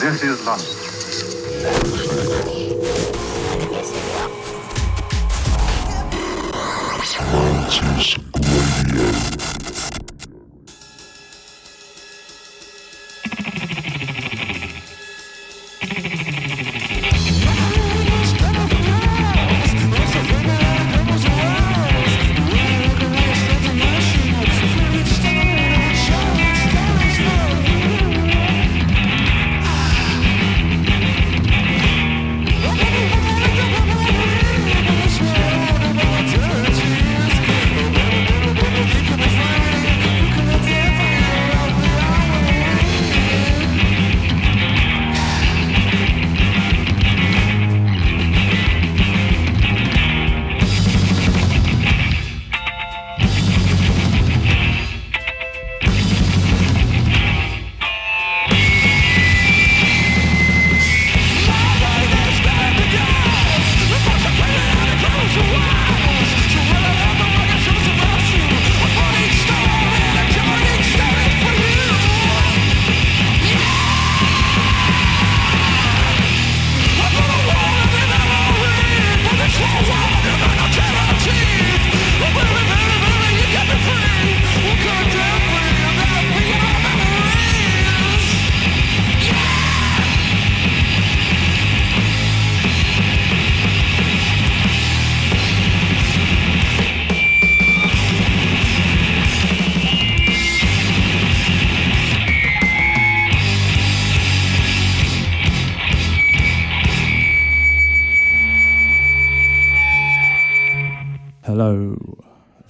This is London.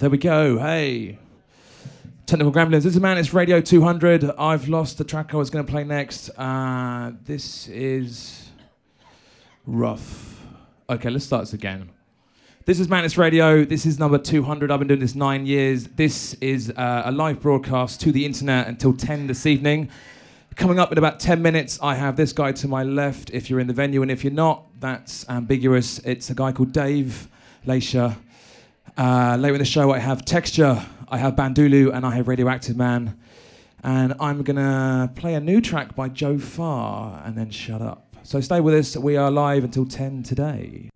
There we go. Hey. Technical Gremlins. This is Mantis Radio 200. I've lost the track I was going to play next. Uh, this is rough. Okay, let's start this again. This is Mantis Radio. This is number 200. I've been doing this nine years. This is uh, a live broadcast to the internet until 10 this evening. Coming up in about 10 minutes, I have this guy to my left if you're in the venue, and if you're not, that's ambiguous. It's a guy called Dave Laica. Uh, later in the show, I have Texture, I have Bandulu, and I have Radioactive Man. And I'm going to play a new track by Joe Farr and then shut up. So stay with us. We are live until 10 today.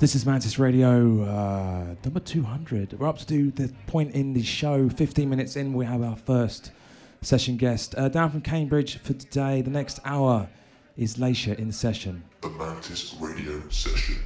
This is Mantis Radio uh, number 200. We're up to the point in the show. 15 minutes in, we have our first session guest. Uh, down from Cambridge for today. The next hour is Laica in the session. The Mantis Radio Session.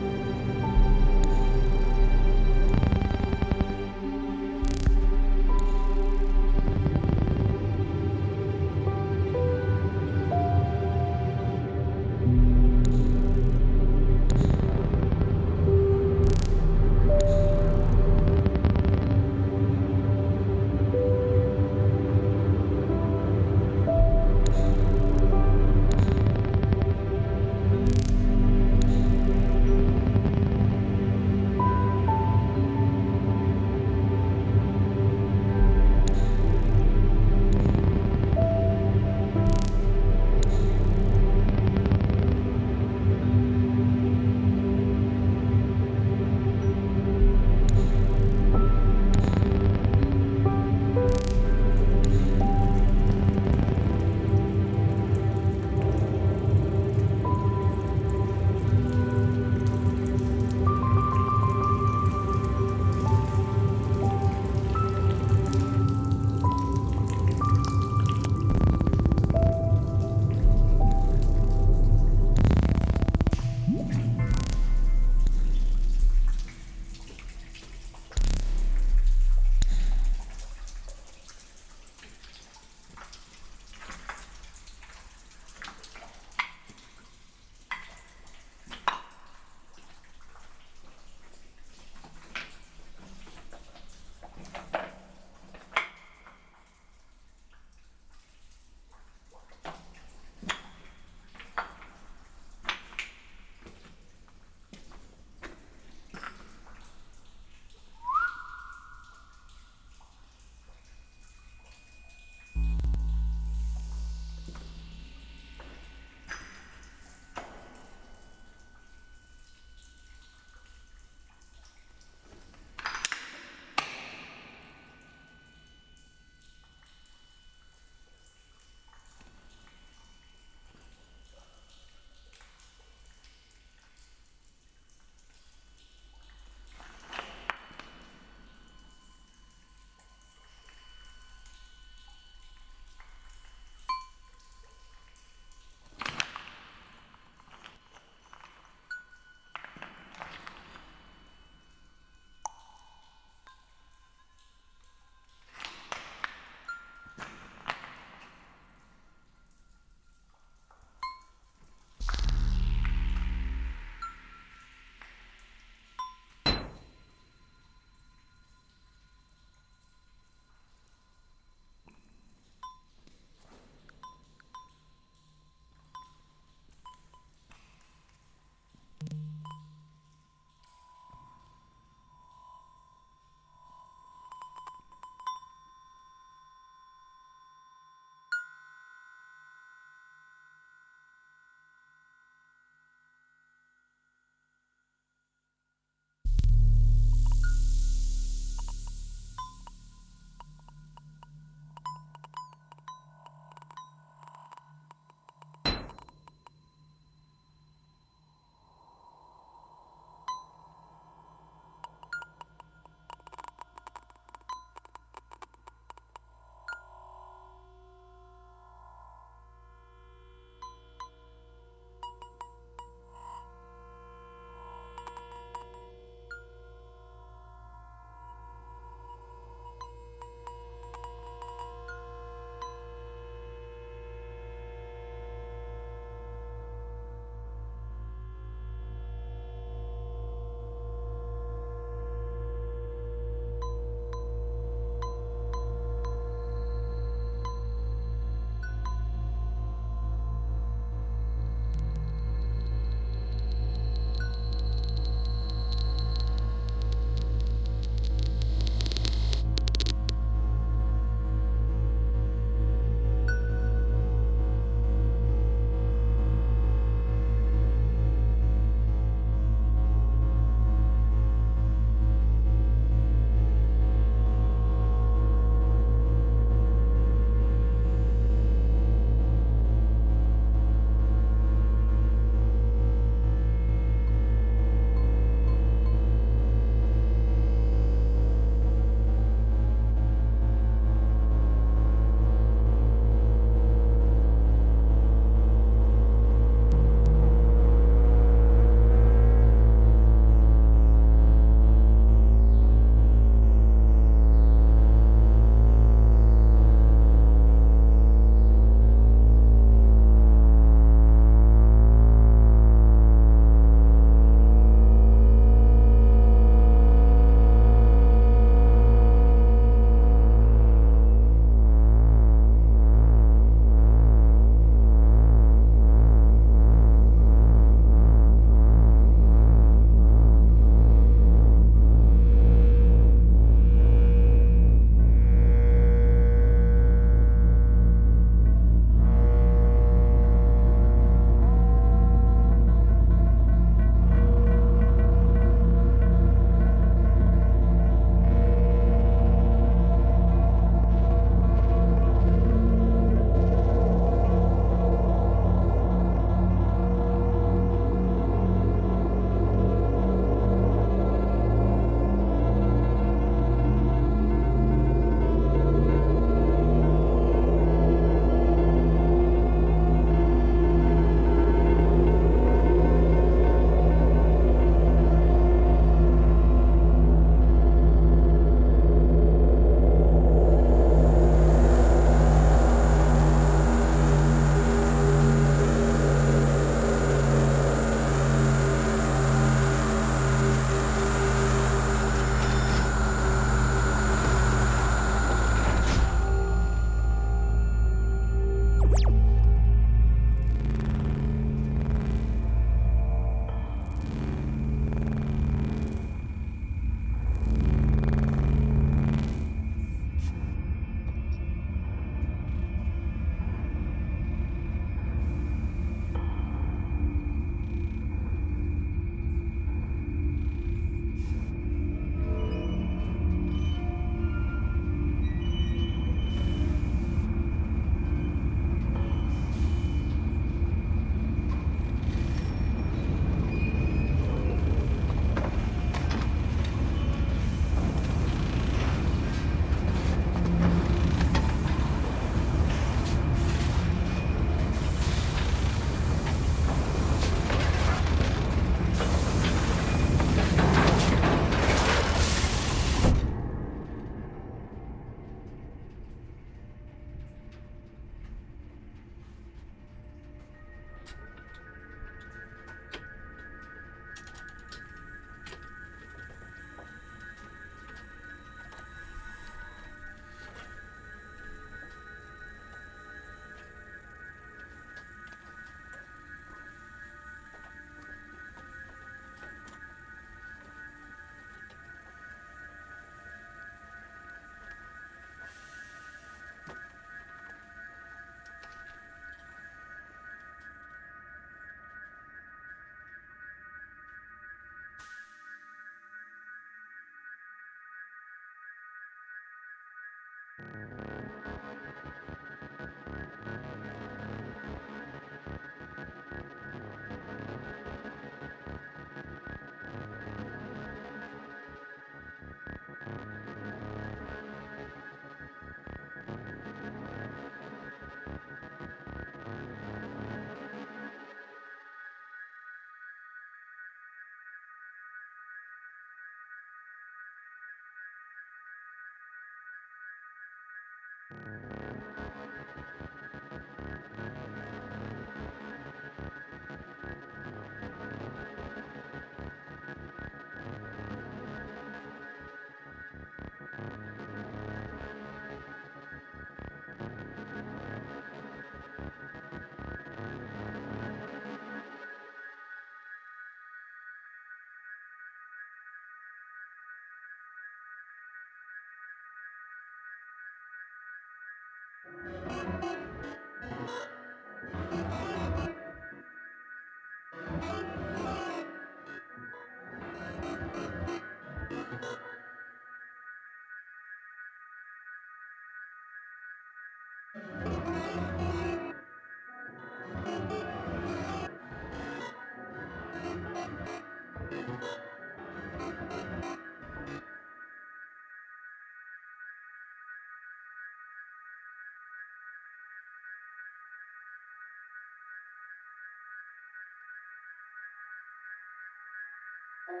Thank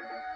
you.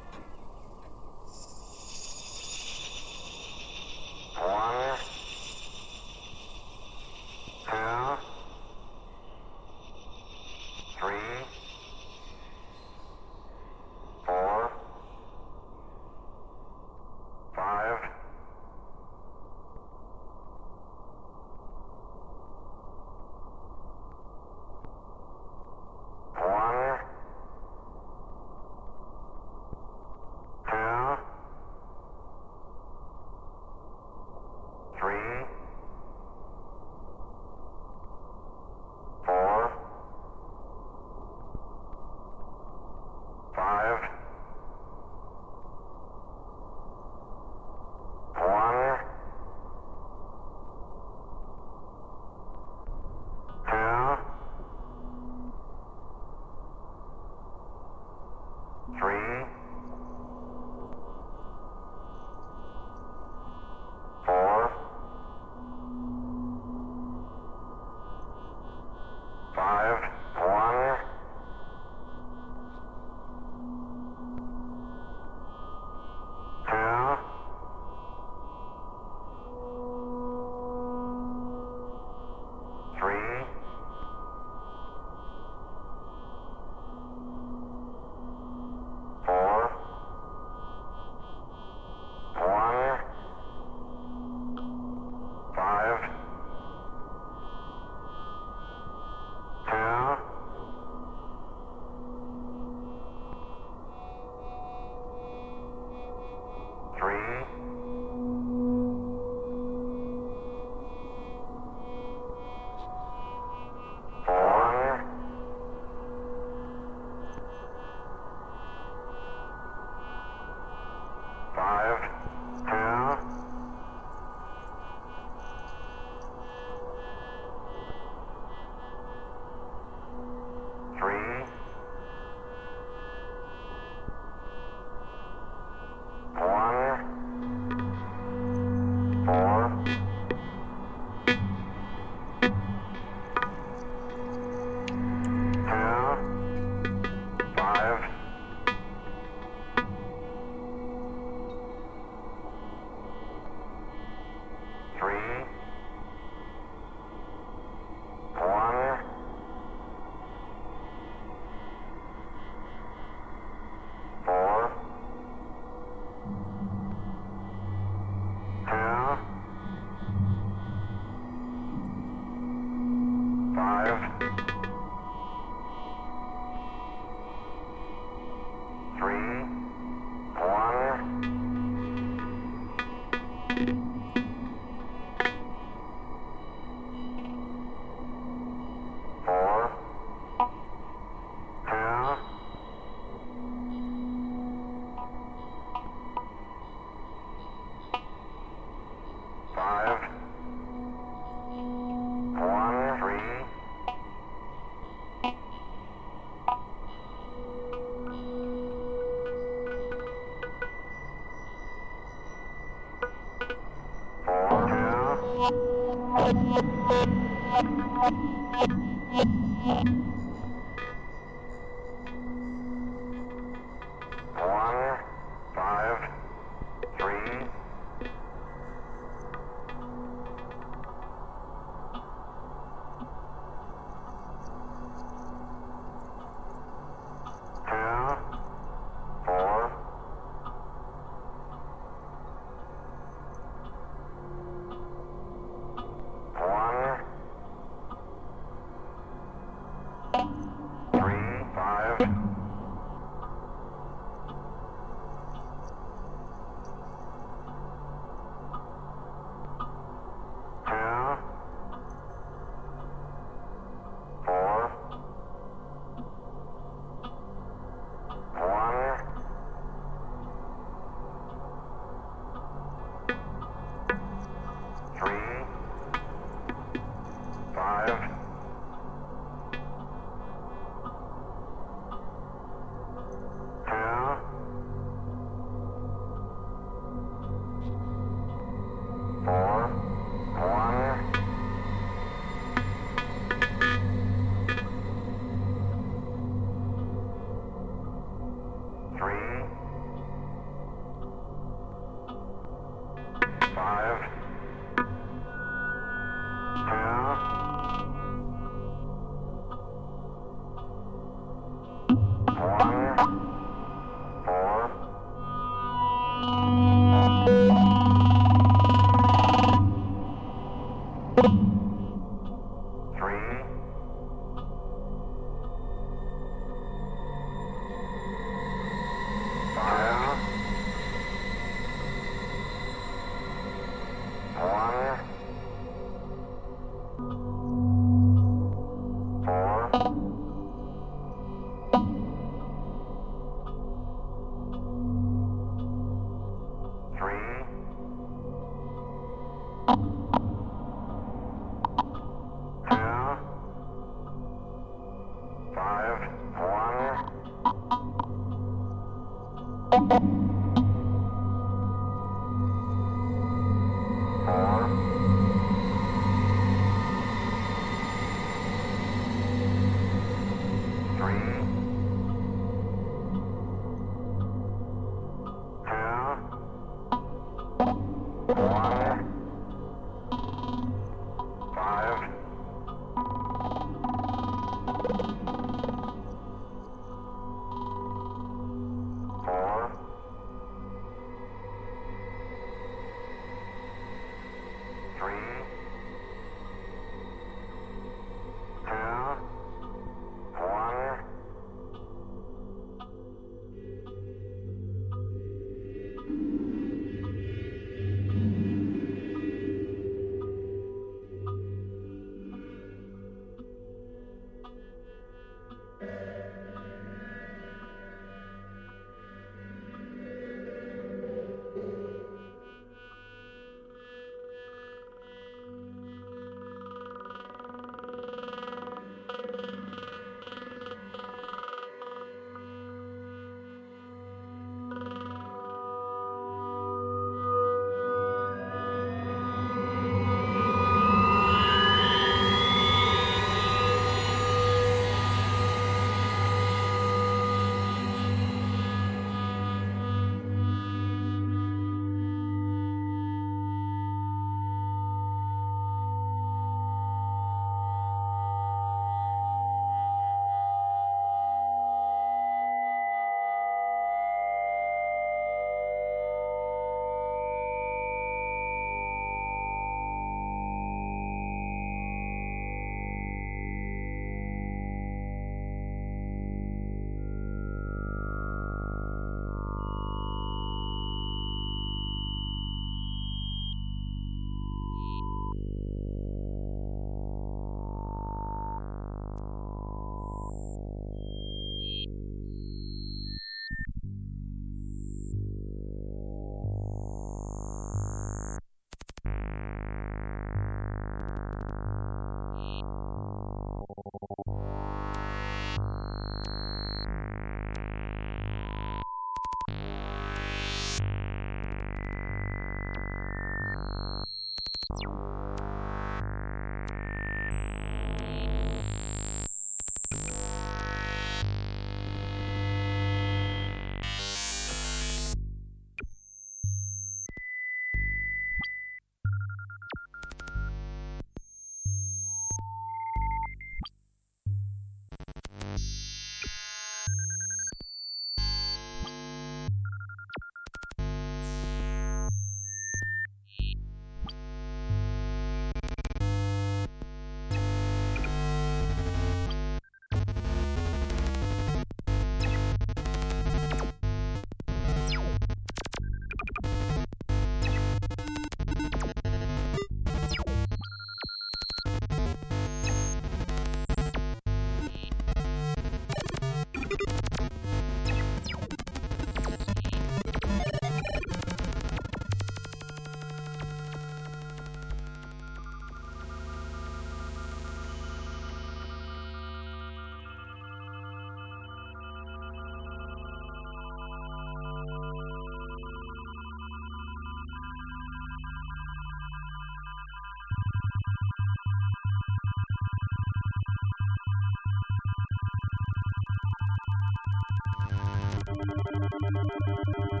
ハハハハ!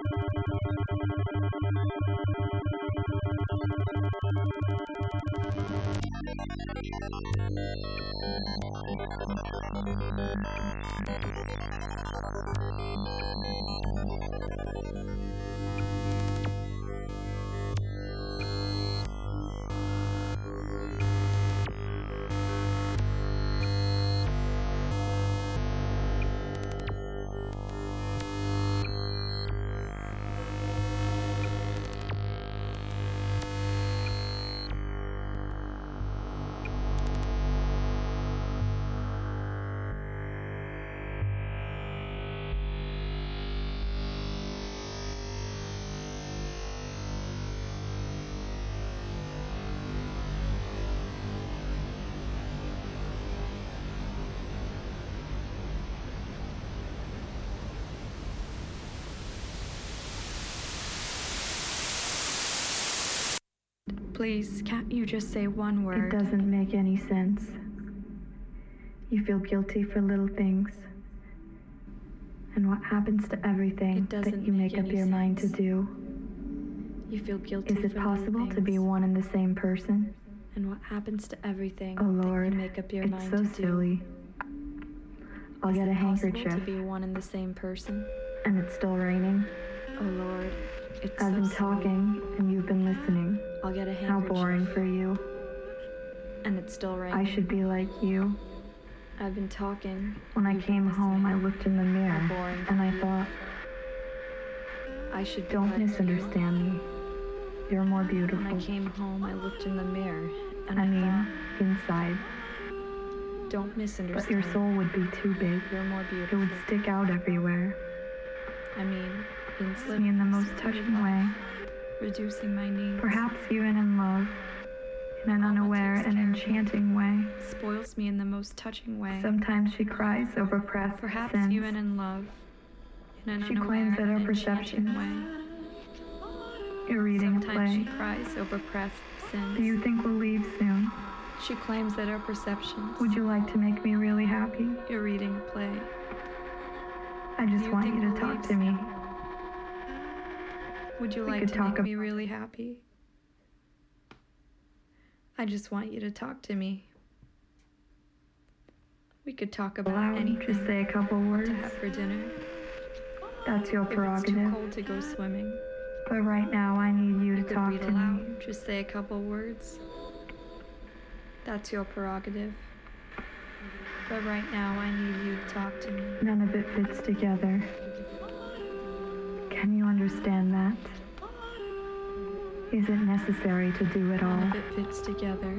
Please, can't you just say one word? It doesn't make any sense. You feel guilty for little things. And what happens to everything that you make make up your mind to do? You feel guilty Is it possible to be one and the same person? And what happens to everything Oh that you make up your it's mind so to silly. I'll do? get a Is it possible handkerchief, to be one and the same person? and it's still raining. Oh Lord, it's I've so been talking, and you've been listening. I'll get a hand. How boring for you. And it's still raining. I should be like you. I've been talking. When I came home, I looked in the mirror, and I thought, I should be don't like you. misunderstand me. You're more beautiful. When. I came home, I looked in the mirror and I I, mean, thought, inside. don't misunderstand. But your soul would be too big. You're more beautiful. It would stick out everywhere. I mean, Kiss me in the most touching way. reducing my needs. Perhaps even in love. In an unaware and care of me. enchanting way. spoils me in the most touching way. Sometimes she cries over pressed Perhaps sins. even in love. In an She unaware claims that her and enchanting way. You're reading a Sometimes she cries over pressed sins. Do you think we'll leave soon? She claims that her perceptions. Would you like to make me really happy? You're reading a play. I just you want you to talk to me. soon? Would you like to talk make me really happy? I just want you to talk to me. We could talk about Allow anything just say a couple words. to have for dinner. That's your prerogative. If it's too cold to go swimming, But right now, I need you to talk to me. Just say a couple words. That's your prerogative. But right now, I need you to talk to me. None of it fits together. Can you understand that? Is it necessary to do it all of it fits together.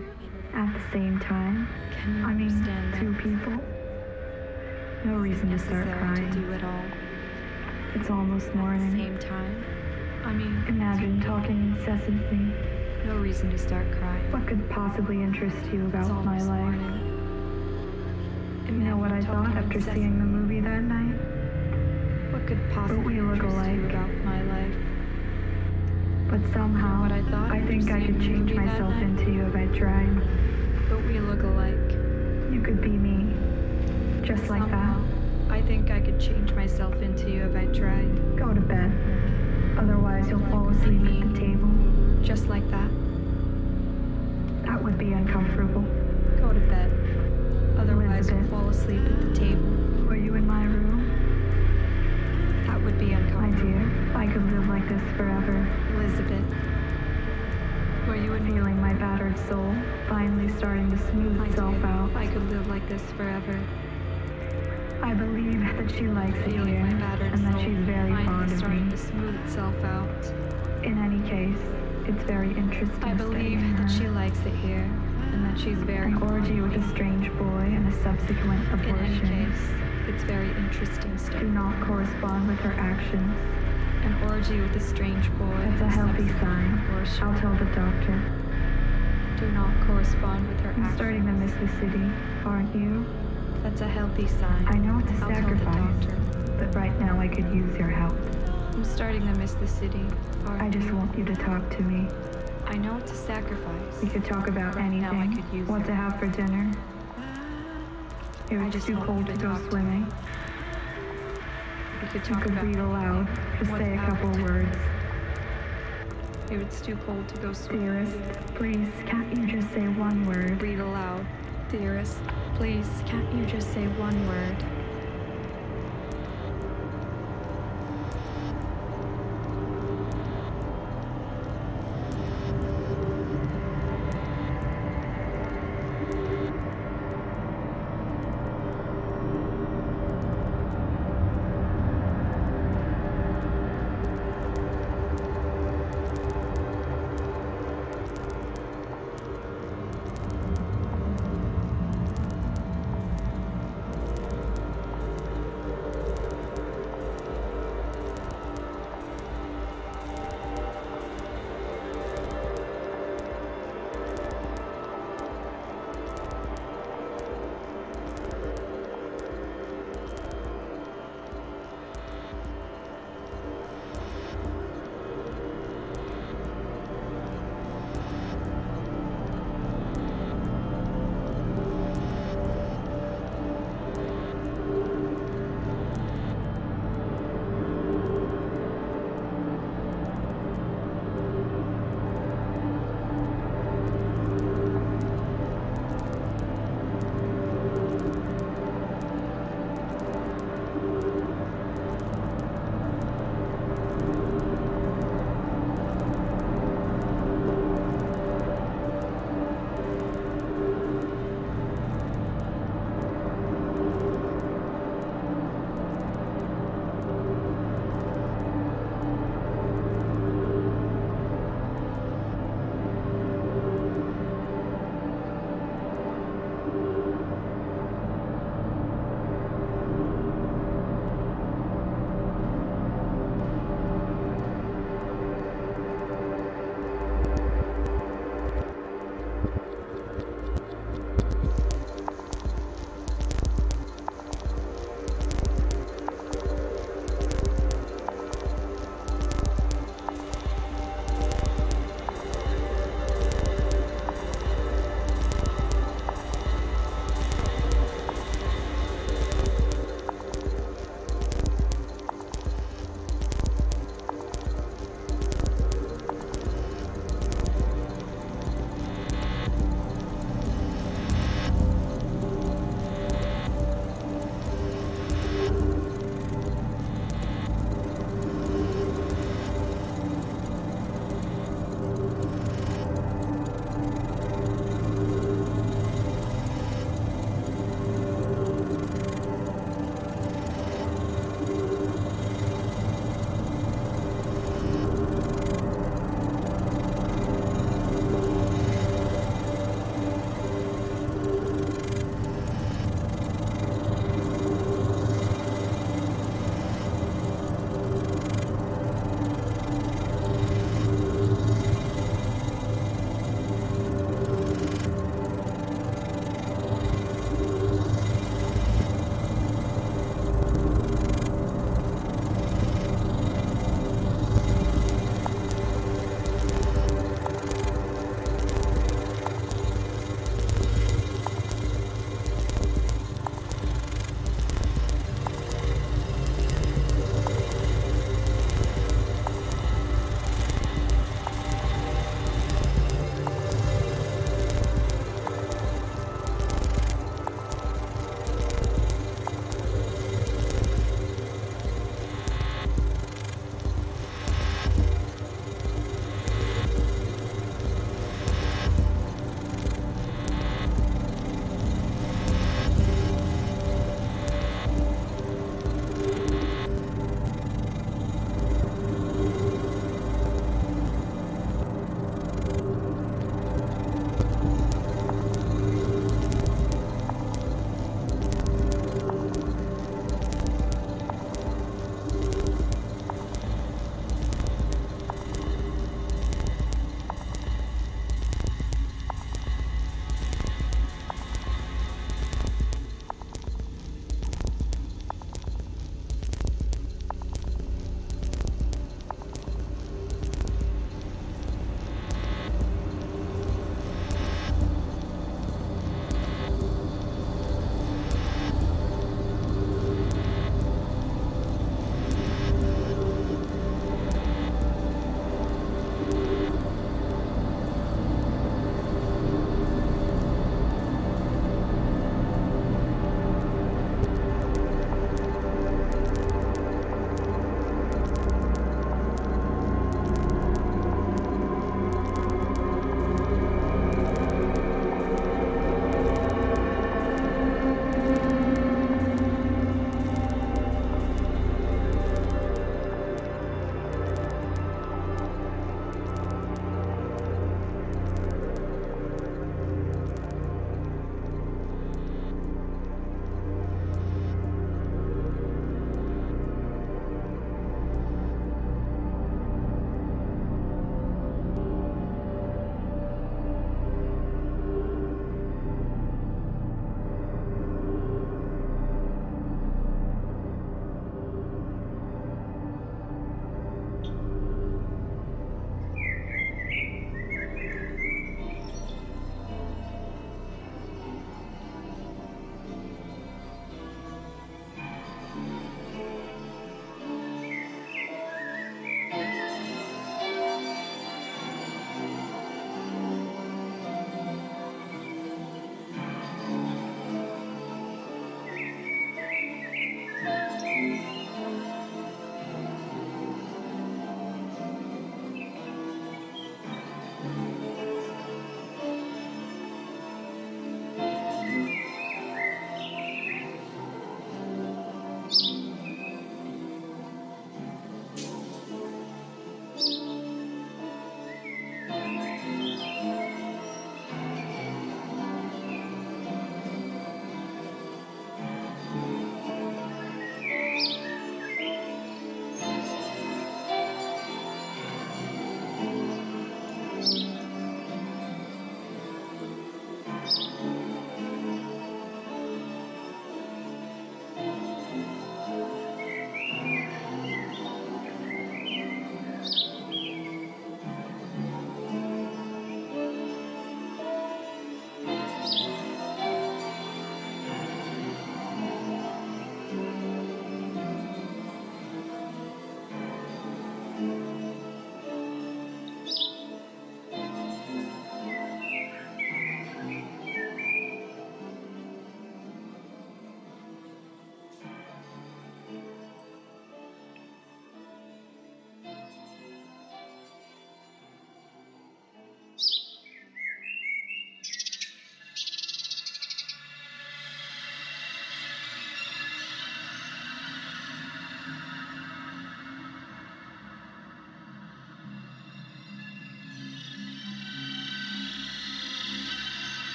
at the same time? Can you I mean, understand two that? people? No reason to start necessary to crying. do it all It's almost at the morning. same time. I mean, Imagine talking incessantly. no reason to start crying. What could possibly interest you about my life? morning. You know what I thought after seeing the movie that night? What could possibly we look alike. about my life? But somehow, what I thought I think I could change myself into you if I tried. But we look alike. You could be me. Just like that. I think I could change myself into you if I tried. Go to bed. Otherwise, you'll fall asleep at the table. Just like that. That would be uncomfortable. Go to bed. Otherwise, you'll fall asleep at the table. Like this forever. Elizabeth. Were you in Feeling my battered soul finally starting to smooth my itself dear, out. I could live like this forever. I believe that she likes it here and that she's very fond of starting me. to smooth itself out. In any case, it's very interesting I believe that she likes it here and that she's very An orgy with a strange boy and a subsequent In any abortion case, it's very interesting do not correspond with her actions. An orgy with a strange boy. That's a healthy sign. Abortion I'll tell the doctor. do not correspond with her I'm actions. starting to miss the city, aren't you? That's a healthy sign. I know it's a I'll sacrifice, doctor. but right now I could use your help. I'm starting to miss the city. Aren't I just you? want you to talk to me. I know it's a sacrifice. We could talk about Right now I anything. could use what it. to have for dinner. If I just too cold to go swimming. We could You talk could about read aloud. Just say a couple happened. words. If it's too cold to go swim, Dearest, please, can't you just say one word? read aloud. Dearest, please, can't you just say one word?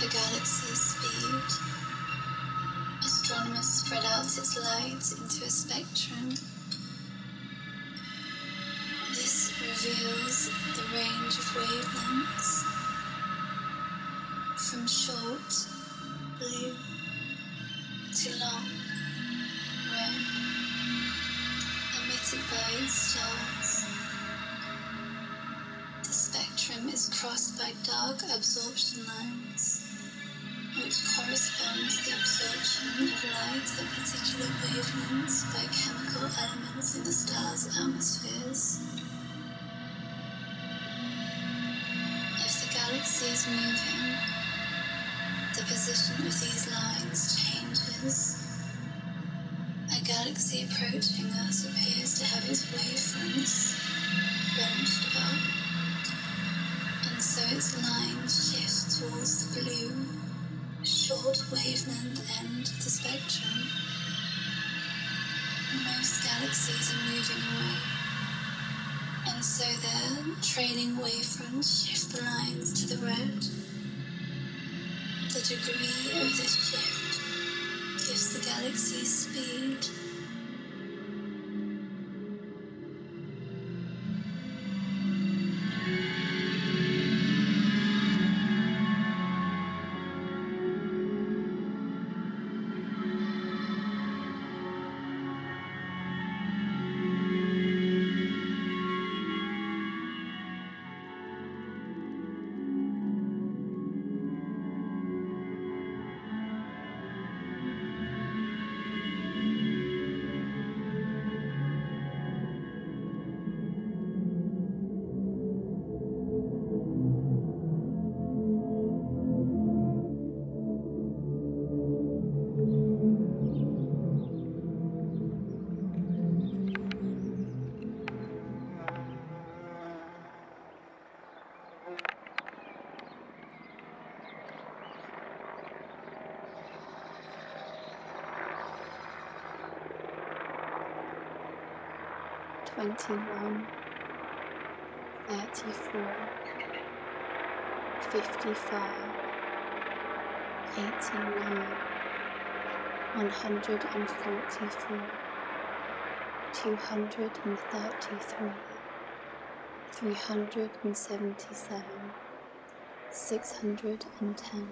the galaxy's speed. Astronomers spread out its light into a spectrum degree of this gift gives the galaxies 21, 34, 55, 89, 144, 233, 377, 610,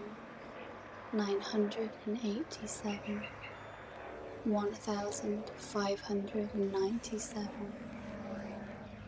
987, 1597.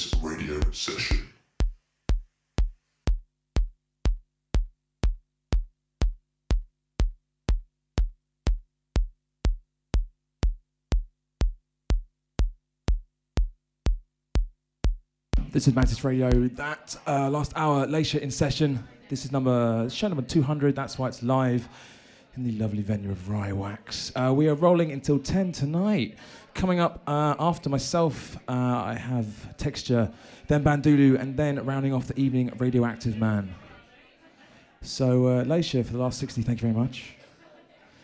Mantis Radio Session. This is Mantis Radio. That uh, last hour, Laica in session. This is number show number 200. That's why it's live in the lovely venue of Rye Wax. Uh, we are rolling until 10 tonight. Coming up uh, after myself, uh, I have Texture, then Bandulu, and then rounding off the evening, Radioactive Man. So, uh, Laica, for the last 60, thank you very much.